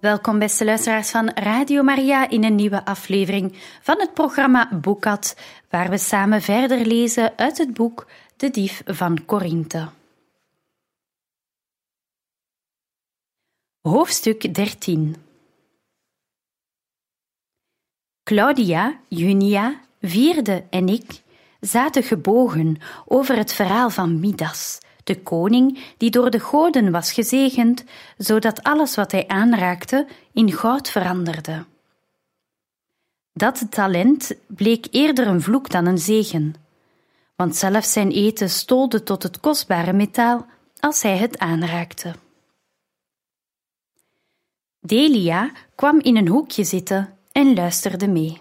Welkom beste luisteraars van Radio Maria in een nieuwe aflevering van het programma Boekat, waar we samen verder lezen uit het boek De Dief van Korinthe. Hoofdstuk 13 Claudia, Junia, Vierde en ik zaten gebogen over het verhaal van Midas, de koning die door de goden was gezegend, zodat alles wat hij aanraakte in goud veranderde. Dat talent bleek eerder een vloek dan een zegen, want zelfs zijn eten stolde tot het kostbare metaal als hij het aanraakte. Delia kwam in een hoekje zitten en luisterde mee.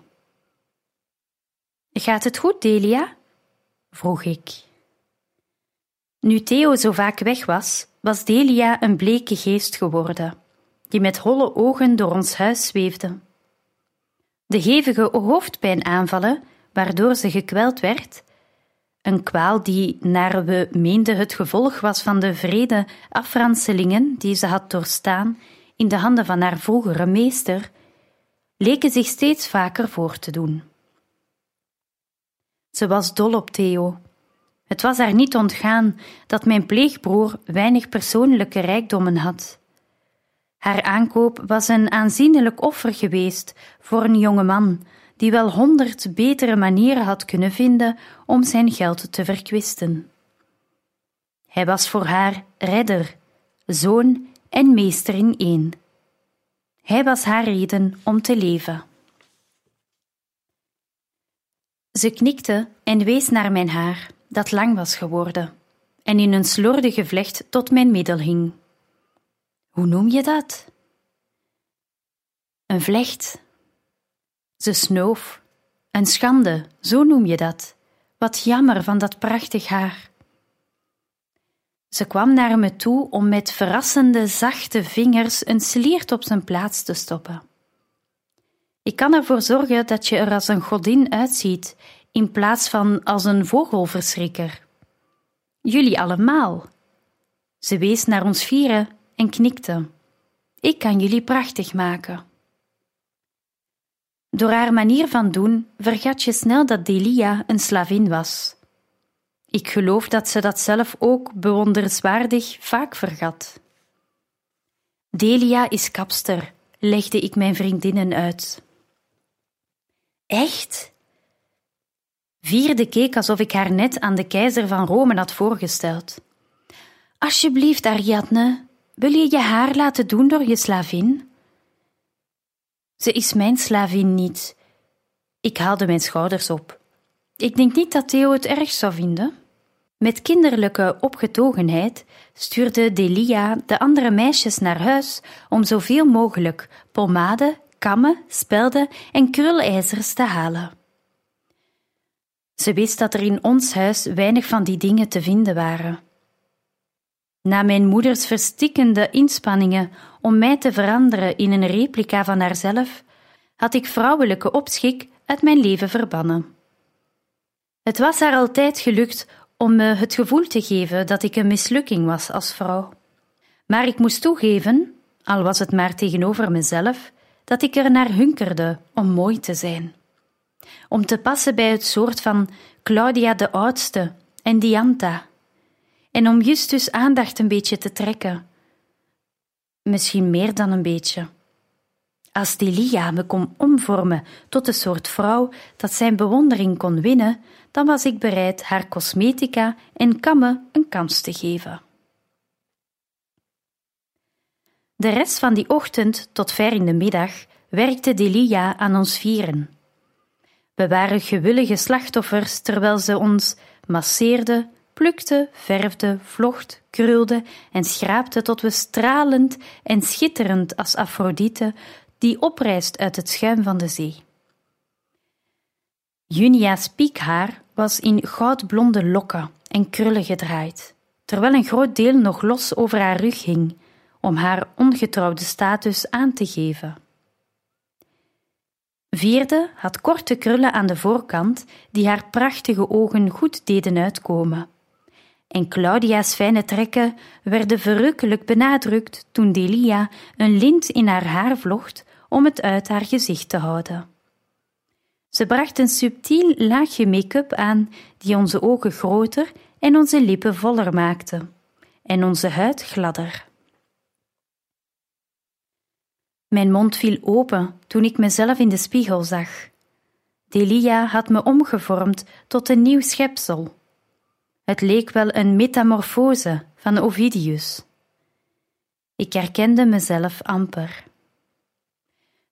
Gaat het goed, Delia? vroeg ik. Nu Theo zo vaak weg was, was Delia een bleke geest geworden, die met holle ogen door ons huis zweefde. De hevige hoofdpijnaanvallen, waardoor ze gekweld werd, een kwaal die, naar we meenden, het gevolg was van de vrede afranselingen die ze had doorstaan in de handen van haar vroegere meester, leken zich steeds vaker voor te doen. Ze was dol op Theo. Het was haar niet ontgaan dat mijn pleegbroer weinig persoonlijke rijkdommen had. Haar aankoop was een aanzienlijk offer geweest voor een jonge man die wel honderd betere manieren had kunnen vinden om zijn geld te verkwisten. Hij was voor haar redder, zoon en meester in één. Hij was haar reden om te leven. Ze knikte en wees naar mijn haar, dat lang was geworden, en in een slordige vlecht tot mijn middel hing. Hoe noem je dat? Een vlecht. Ze snoof. Een schande, zo noem je dat. Wat jammer van dat prachtig haar. Ze kwam naar me toe om met verrassende, zachte vingers een sliert op zijn plaats te stoppen. Ik kan ervoor zorgen dat je er als een godin uitziet, in plaats van als een vogelverschrikker. Jullie allemaal. Ze wees naar ons vieren en knikte. Ik kan jullie prachtig maken. Door haar manier van doen vergat je snel dat Delia een slavin was. Ik geloof dat ze dat zelf ook bewonderenswaardig vaak vergat. Delia is kapster, legde ik mijn vriendinnen uit. Echt? Vierde keek alsof ik haar net aan de keizer van Rome had voorgesteld. Alsjeblieft, Ariadne, wil je je haar laten doen door je slavin? Ze is mijn slavin niet. Ik haalde mijn schouders op. Ik denk niet dat Theo het erg zou vinden. Met kinderlijke opgetogenheid stuurde Delia de andere meisjes naar huis om zoveel mogelijk pomade, kammen, spelden en krulijzers te halen. Ze wist dat er in ons huis weinig van die dingen te vinden waren. Na mijn moeders verstikkende inspanningen om mij te veranderen in een replica van haarzelf, had ik vrouwelijke opschik uit mijn leven verbannen. Het was haar altijd gelukt om me het gevoel te geven dat ik een mislukking was als vrouw. Maar ik moest toegeven, al was het maar tegenover mezelf, dat ik er naar hunkerde om mooi te zijn. Om te passen bij het soort van Claudia de Oudste en Dianta. En om Justus aandacht een beetje te trekken. Misschien meer dan een beetje. Als Delia me kon omvormen tot een soort vrouw dat zijn bewondering kon winnen, dan was ik bereid haar cosmetica en kammen een kans te geven. De rest van die ochtend tot ver in de middag werkte Delia aan ons vieren. We waren gewillige slachtoffers terwijl ze ons masseerde, plukte, verfde, vlocht, krulde en schraapte tot we stralend en schitterend als Afrodite die oprijst uit het schuim van de zee. Junia's piekhaar was in goudblonde lokken en krullen gedraaid, terwijl een groot deel nog los over haar rug hing, om haar ongetrouwde status aan te geven. Vierde had korte krullen aan de voorkant die haar prachtige ogen goed deden uitkomen. En Claudia's fijne trekken werden verrukkelijk benadrukt toen Delia een lint in haar haar vlocht om het uit haar gezicht te houden. Ze bracht een subtiel laagje make-up aan die onze ogen groter en onze lippen voller maakte, en onze huid gladder. Mijn mond viel open toen ik mezelf in de spiegel zag. Delia had me omgevormd tot een nieuw schepsel. Het leek wel een metamorfose van Ovidius. Ik herkende mezelf amper.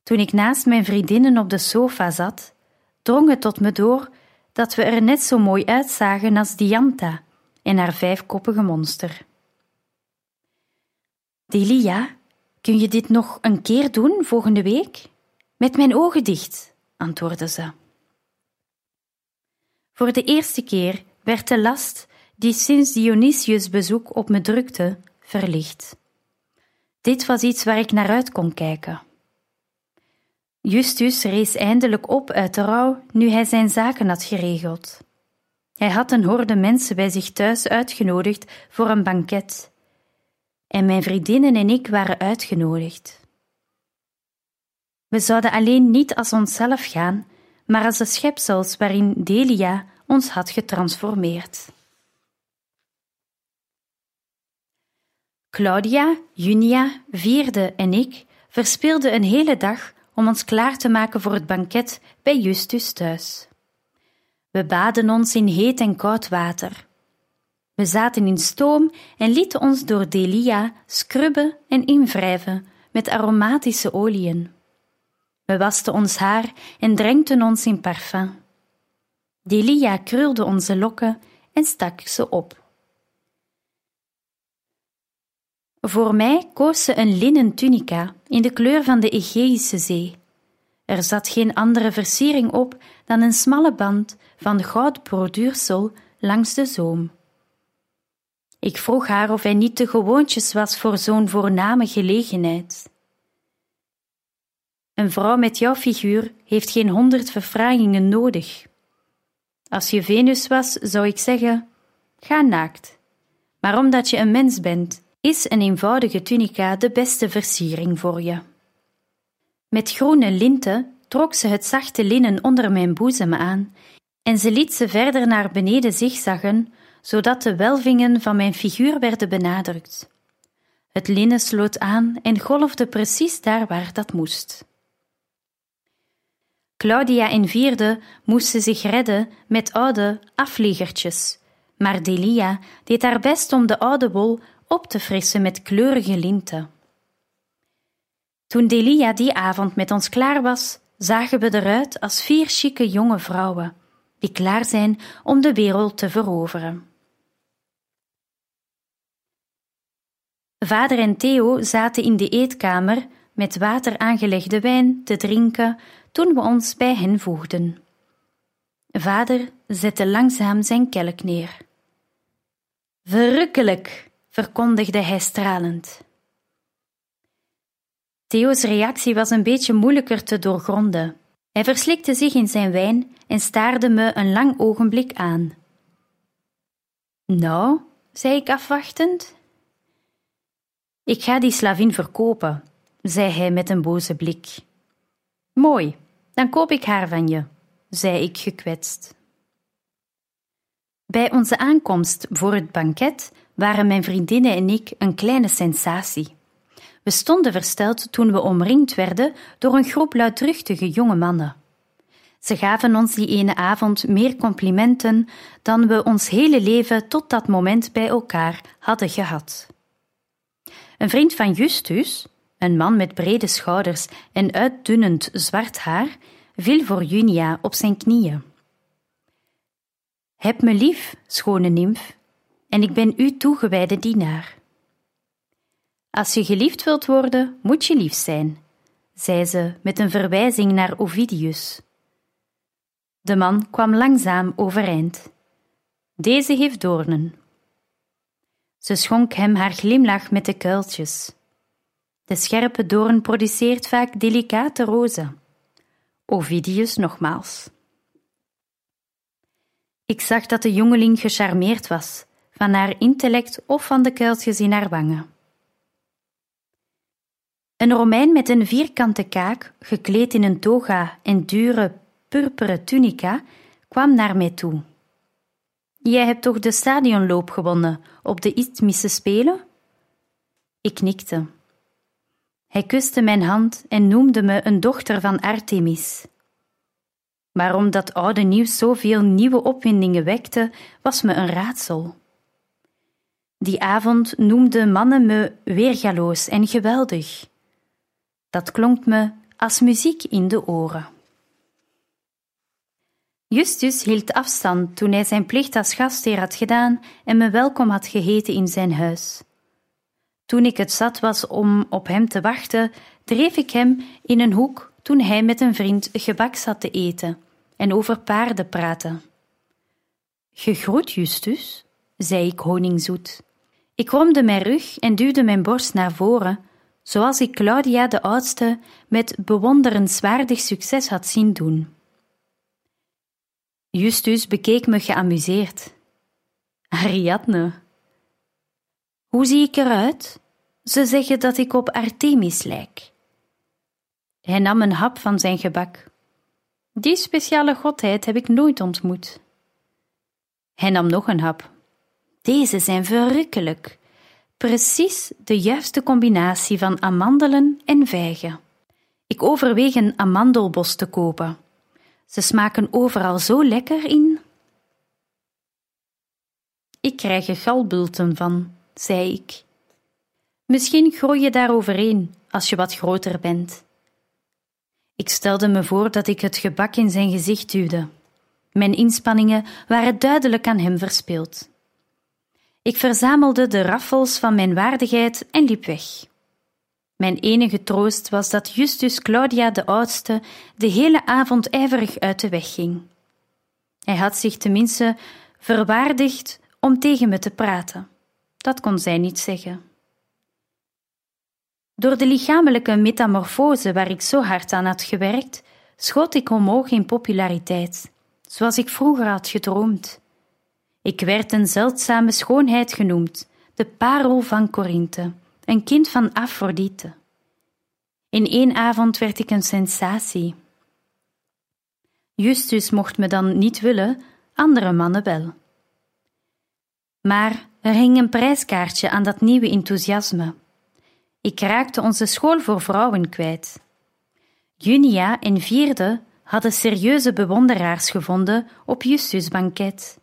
Toen ik naast mijn vriendinnen op de sofa zat, drong het tot me door dat we er net zo mooi uitzagen als Dianta en haar vijfkoppige monster. Delia, kun je dit nog een keer doen volgende week? Met mijn ogen dicht, antwoordde ze. Voor de eerste keer werd de last die sinds Dionysius' bezoek op me drukte, verlicht. Dit was iets waar ik naar uit kon kijken. Justus rees eindelijk op uit de rouw nu hij zijn zaken had geregeld. Hij had een horde mensen bij zich thuis uitgenodigd voor een banket. En mijn vriendinnen en ik waren uitgenodigd. We zouden alleen niet als onszelf gaan, maar als de schepsels waarin Delia ons had getransformeerd. Claudia, Junia, Vierde en ik verspeelden een hele dag om ons klaar te maken voor het banket bij Justus thuis. We baden ons in heet en koud water. We zaten in stoom en lieten ons door Delia scrubben en invrijven met aromatische oliën. We wasten ons haar en drenkten ons in parfum. Delia krulde onze lokken en stak ze op. Voor mij koos ze een linnen tunica in de kleur van de Egeïsche Zee. Er zat geen andere versiering op dan een smalle band van goudborduursel langs de zoom. Ik vroeg haar of hij niet te gewoontjes was voor zo'n voorname gelegenheid. Een vrouw met jouw figuur heeft geen honderd verfragingen nodig. Als je Venus was, zou ik zeggen: ga naakt. Maar omdat je een mens bent is een eenvoudige tunica de beste versiering voor je. Met groene linten trok ze het zachte linnen onder mijn boezem aan en ze liet ze verder naar beneden zigzaggen, zodat de welvingen van mijn figuur werden benadrukt. Het linnen sloot aan en golfde precies daar waar dat moest. Claudia en Vierde moesten zich redden met oude afvliegertjes, maar Delia deed haar best om de oude wol op te frissen met kleurige linten. Toen Delia die avond met ons klaar was, zagen we eruit als vier chique jonge vrouwen, die klaar zijn om de wereld te veroveren. Vader en Theo zaten in de eetkamer met water aangelegde wijn te drinken toen we ons bij hen voegden. Vader zette langzaam zijn kelk neer. Verrukkelijk, verkondigde hij stralend. Theo's reactie was een beetje moeilijker te doorgronden. Hij verslikte zich in zijn wijn en staarde me een lang ogenblik aan. Nou, zei ik afwachtend. Ik ga die slavin verkopen, zei hij met een boze blik. Mooi, dan koop ik haar van je, zei ik gekwetst. Bij onze aankomst voor het banket waren mijn vriendinnen en ik een kleine sensatie. We stonden versteld toen we omringd werden door een groep luidruchtige jonge mannen. Ze gaven ons die ene avond meer complimenten dan we ons hele leven tot dat moment bij elkaar hadden gehad. Een vriend van Justus, een man met brede schouders en uitdunnend zwart haar, viel voor Junia op zijn knieën. Heb me lief, schone nimf, en ik ben uw toegewijde dienaar. Als je geliefd wilt worden, moet je lief zijn, zei ze met een verwijzing naar Ovidius. De man kwam langzaam overeind. Deze heeft doornen. Ze schonk hem haar glimlach met de kuiltjes. De scherpe doorn produceert vaak delicate rozen. Ovidius nogmaals. Ik zag dat de jongeling gecharmeerd was van haar intellect of van de kuiltjes in haar wangen. Een Romein met een vierkante kaak, gekleed in een toga en dure purperen tunica, kwam naar mij toe. Jij hebt toch de stadionloop gewonnen op de Isthmische Spelen? Ik knikte. Hij kuste mijn hand en noemde me een dochter van Artemis. Waarom dat oude nieuws zoveel nieuwe opwindingen wekte, was me een raadsel. Die avond noemden mannen me weergaloos en geweldig. Dat klonk me als muziek in de oren. Justus hield afstand toen hij zijn plicht als gastheer had gedaan en me welkom had geheten in zijn huis. Toen ik het zat was om op hem te wachten, dreef ik hem in een hoek toen hij met een vriend gebak zat te eten en over paarden praatte. Gegroet, Justus, zei ik honingzoet. Ik romde mijn rug en duwde mijn borst naar voren, zoals ik Claudia de oudste met bewonderenswaardig succes had zien doen. Justus bekeek me geamuseerd. Ariadne. Hoe zie ik eruit? Ze zeggen dat ik op Artemis lijk. Hij nam een hap van zijn gebak. Die speciale godheid heb ik nooit ontmoet. Hij nam nog een hap. Deze zijn verrukkelijk. Precies de juiste combinatie van amandelen en vijgen. Ik overweeg een amandelbos te kopen. Ze smaken overal zo lekker in. Ik krijg er galbulten van, zei ik. Misschien groei je daar overheen als je wat groter bent. Ik stelde me voor dat ik het gebak in zijn gezicht duwde. Mijn inspanningen waren duidelijk aan hem verspild. Ik verzamelde de raffels van mijn waardigheid en liep weg. Mijn enige troost was dat Justus Claudia de oudste de hele avond ijverig uit de weg ging. Hij had zich tenminste verwaardigd om tegen me te praten. Dat kon zij niet zeggen. Door de lichamelijke metamorfose waar ik zo hard aan had gewerkt, schoot ik omhoog in populariteit, zoals ik vroeger had gedroomd. Ik werd een zeldzame schoonheid genoemd, de parel van Corinthe, een kind van Afrodite. In één avond werd ik een sensatie. Justus mocht me dan niet willen, andere mannen wel. Maar er hing een prijskaartje aan dat nieuwe enthousiasme. Ik raakte onze school voor vrouwen kwijt. Junia en Vierde hadden serieuze bewonderaars gevonden op Justus' banket.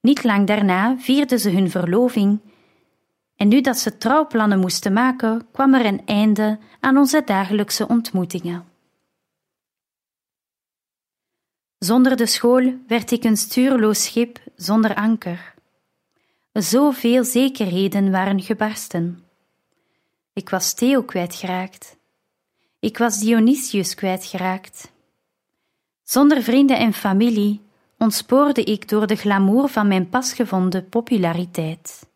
Niet lang daarna vierden ze hun verloving. En nu dat ze trouwplannen moesten maken, kwam er een einde aan onze dagelijkse ontmoetingen. Zonder de school werd ik een stuurloos schip zonder anker. Zoveel zekerheden waren gebarsten. Ik was Theo kwijtgeraakt. Ik was Dionysius kwijtgeraakt. Zonder vrienden en familie ontspoorde ik door de glamour van mijn pasgevonden populariteit.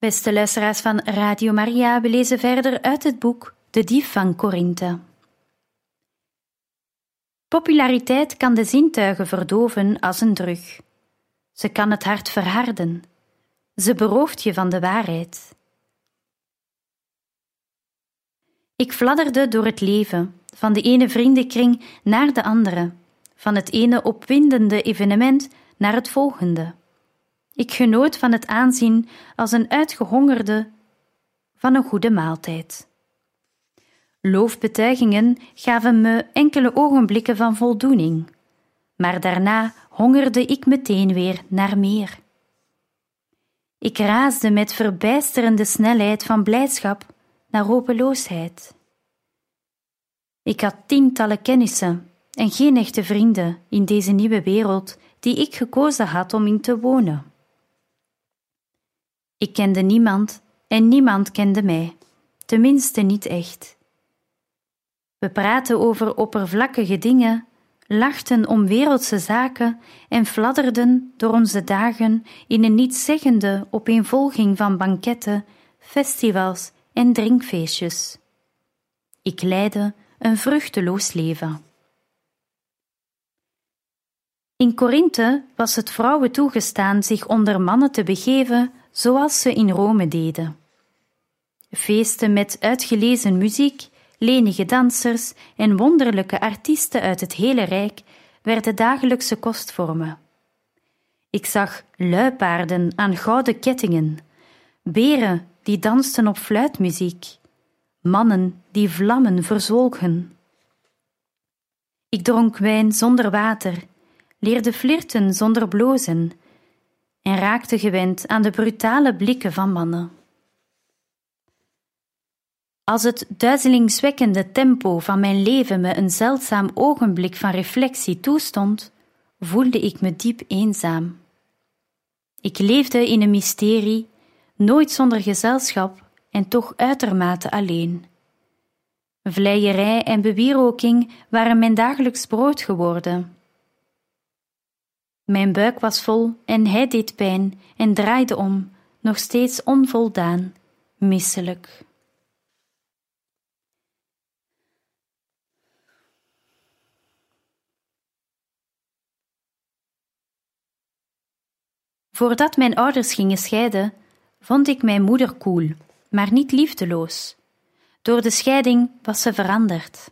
Beste luisteraars van Radio Maria, we lezen verder uit het boek De Dief van Korinthe. Populariteit kan de zintuigen verdoven als een drug. Ze kan het hart verharden. Ze berooft je van de waarheid. Ik fladderde door het leven, van de ene vriendenkring naar de andere, van het ene opwindende evenement naar het volgende. Ik genoot van het aanzien als een uitgehongerde van een goede maaltijd. Loofbetuigingen gaven me enkele ogenblikken van voldoening, maar daarna hongerde ik meteen weer naar meer. Ik raasde met verbijsterende snelheid van blijdschap naar hopeloosheid. Ik had tientallen kennissen en geen echte vrienden in deze nieuwe wereld die ik gekozen had om in te wonen. Ik kende niemand en niemand kende mij, tenminste niet echt. We praten over oppervlakkige dingen, lachten om wereldse zaken en fladderden door onze dagen in een nietszeggende opeenvolging van banketten, festivals en drinkfeestjes. Ik leidde een vruchteloos leven. In Korinthe was het vrouwen toegestaan zich onder mannen te begeven zoals ze in Rome deden. Feesten met uitgelezen muziek, lenige dansers en wonderlijke artiesten uit het hele Rijk werden dagelijkse kostvormen. Ik zag luipaarden aan gouden kettingen, beren die dansten op fluitmuziek, mannen die vlammen verzwolgen. Ik dronk wijn zonder water, leerde flirten zonder blozen en raakte gewend aan de brutale blikken van mannen. Als het duizelingswekkende tempo van mijn leven me een zeldzaam ogenblik van reflectie toestond, voelde ik me diep eenzaam. Ik leefde in een mysterie, nooit zonder gezelschap en toch uitermate alleen. Vleierij en bewieroking waren mijn dagelijks brood geworden. Mijn buik was vol en hij deed pijn en draaide om, nog steeds onvoldaan, misselijk. Voordat mijn ouders gingen scheiden, vond ik mijn moeder koel, maar niet liefdeloos. Door de scheiding was ze veranderd.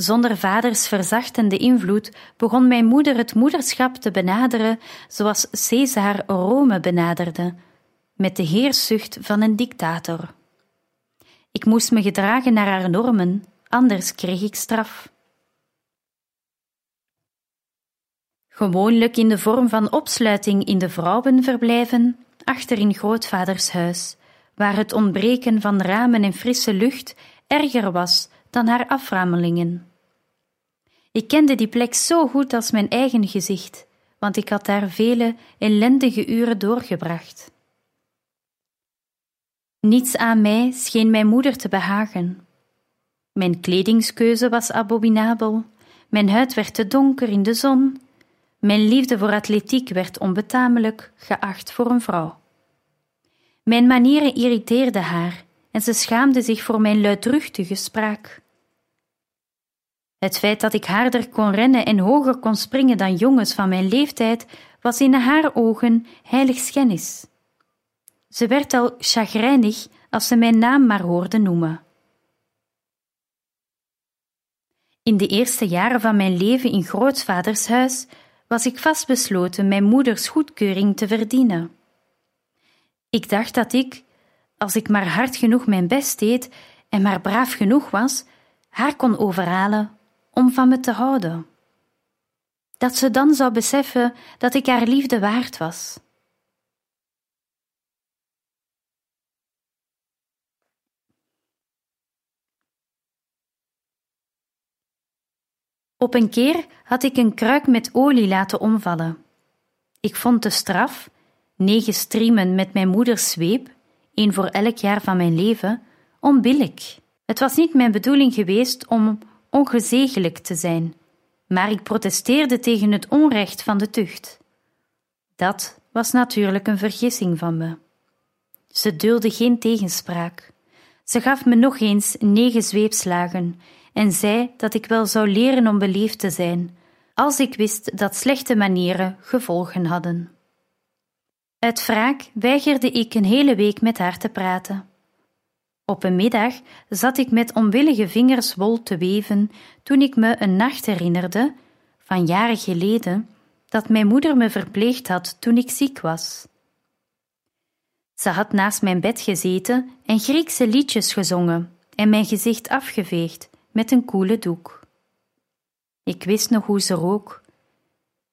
Zonder vaders verzachtende invloed begon mijn moeder het moederschap te benaderen zoals Caesar Rome benaderde, met de heerszucht van een dictator. Ik moest me gedragen naar haar normen, anders kreeg ik straf. Gewoonlijk in de vorm van opsluiting in de vrouwenverblijven, achter in grootvaders huis, waar het ontbreken van ramen en frisse lucht erger was dan haar aframelingen. Ik kende die plek zo goed als mijn eigen gezicht, want ik had daar vele ellendige uren doorgebracht. Niets aan mij scheen mijn moeder te behagen. Mijn kledingskeuze was abominabel, mijn huid werd te donker in de zon, mijn liefde voor atletiek werd onbetamelijk geacht voor een vrouw. Mijn manieren irriteerden haar en ze schaamde zich voor mijn luidruchtige spraak. Het feit dat ik harder kon rennen en hoger kon springen dan jongens van mijn leeftijd was in haar ogen heilig schennis. Ze werd al chagrijnig als ze mijn naam maar hoorde noemen. In de eerste jaren van mijn leven in grootvaders huis was ik vastbesloten mijn moeders goedkeuring te verdienen. Ik dacht dat ik, als ik maar hard genoeg mijn best deed en maar braaf genoeg was, haar kon overhalen om van me te houden. Dat ze dan zou beseffen dat ik haar liefde waard was. Op een keer had ik een kruik met olie laten omvallen. Ik vond de straf, negen striemen met mijn moeders zweep, één voor elk jaar van mijn leven, onbillijk. Het was niet mijn bedoeling geweest om ongezegelijk te zijn, maar ik protesteerde tegen het onrecht van de tucht. Dat was natuurlijk een vergissing van me. Ze duldde geen tegenspraak. Ze gaf me nog eens negen zweepslagen en zei dat ik wel zou leren om beleefd te zijn, als ik wist dat slechte manieren gevolgen hadden. Uit wraak weigerde ik een hele week met haar te praten. Op een middag zat ik met onwillige vingers wol te weven toen ik me een nacht herinnerde, van jaren geleden, dat mijn moeder me verpleegd had toen ik ziek was. Ze had naast mijn bed gezeten en Griekse liedjes gezongen en mijn gezicht afgeveegd met een koele doek. Ik wist nog hoe ze rook.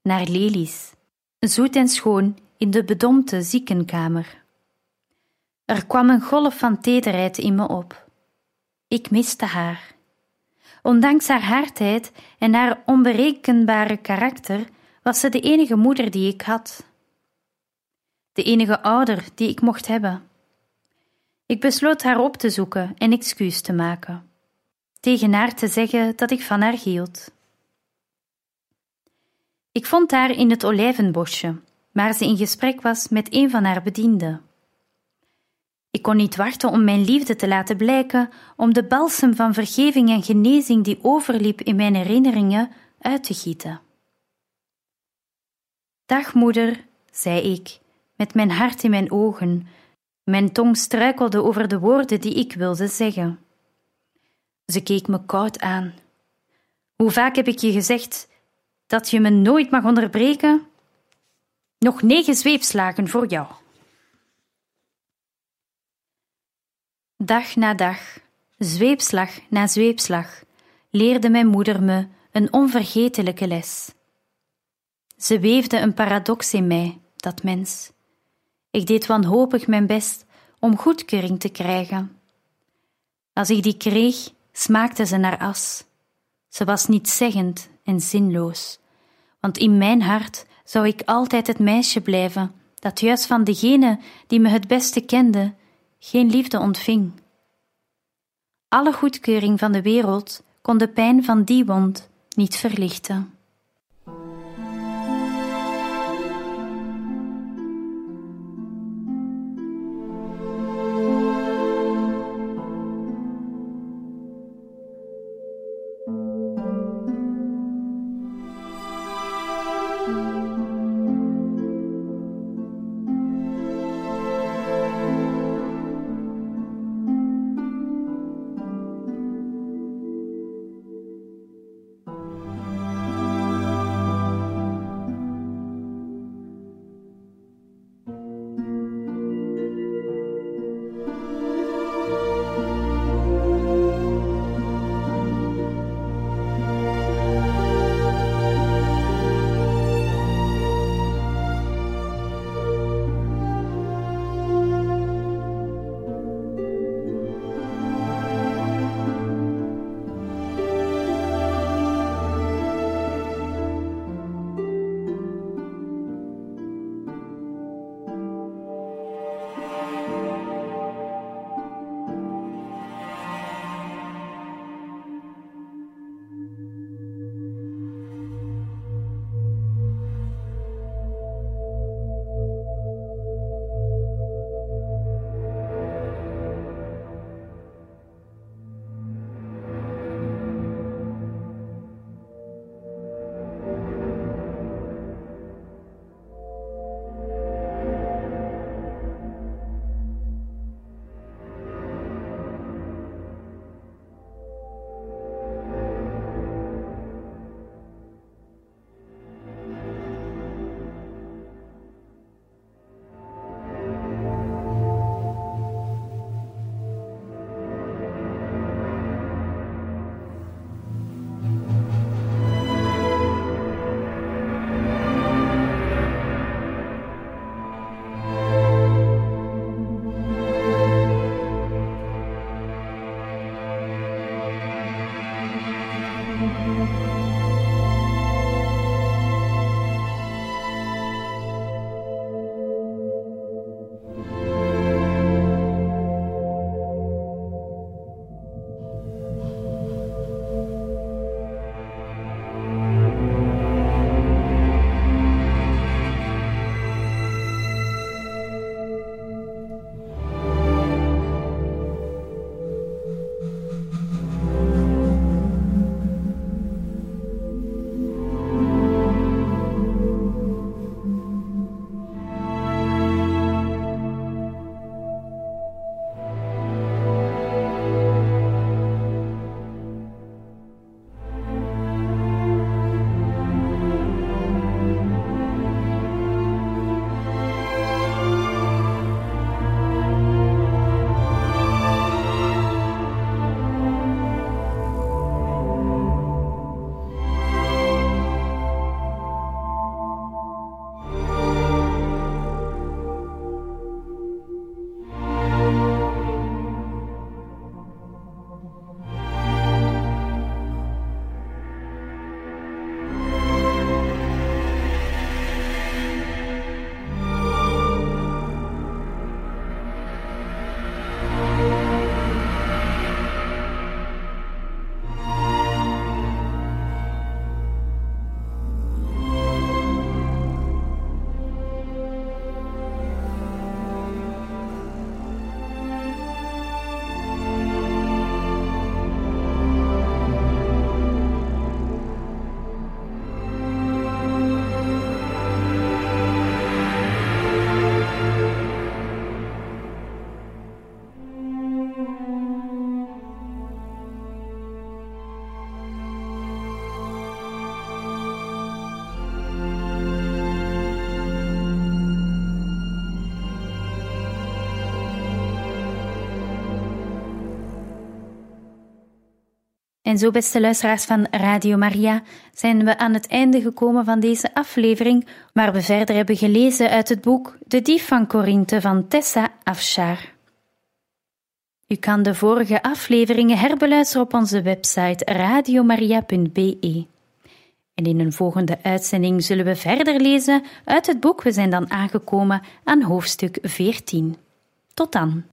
Naar lelies, zoet en schoon in de bedompte ziekenkamer. Er kwam een golf van tederheid in me op. Ik miste haar. Ondanks haar hardheid en haar onberekenbare karakter was ze de enige moeder die ik had. De enige ouder die ik mocht hebben. Ik besloot haar op te zoeken en excuus te maken. Tegen haar te zeggen dat ik van haar hield. Ik vond haar in het olijvenbosje, waar ze in gesprek was met een van haar bedienden. Ik kon niet wachten om mijn liefde te laten blijken, om de balsem van vergeving en genezing die overliep in mijn herinneringen uit te gieten. Dag, moeder, zei ik, met mijn hart in mijn ogen. Mijn tong struikelde over de woorden die ik wilde zeggen. Ze keek me koud aan. Hoe vaak heb ik je gezegd dat je me nooit mag onderbreken? Nog negen zweepslagen voor jou. Dag na dag, zweepslag na zweepslag, leerde mijn moeder me een onvergetelijke les. Ze weefde een paradox in mij, dat mens. Ik deed wanhopig mijn best om goedkeuring te krijgen. Als ik die kreeg, smaakte ze naar as. Ze was niet zeggend en zinloos, want in mijn hart zou ik altijd het meisje blijven dat juist van degene die me het beste kende geen liefde ontving. Alle goedkeuring van de wereld kon de pijn van die wond niet verlichten. En zo, beste luisteraars van Radio Maria, zijn we aan het einde gekomen van deze aflevering, waar we verder hebben gelezen uit het boek De Dief van Corinthe van Tessa Afshar. U kan de vorige afleveringen herbeluisteren op onze website radiomaria.be. En in een volgende uitzending zullen we verder lezen uit het boek. We zijn dan aangekomen aan hoofdstuk 14. Tot dan.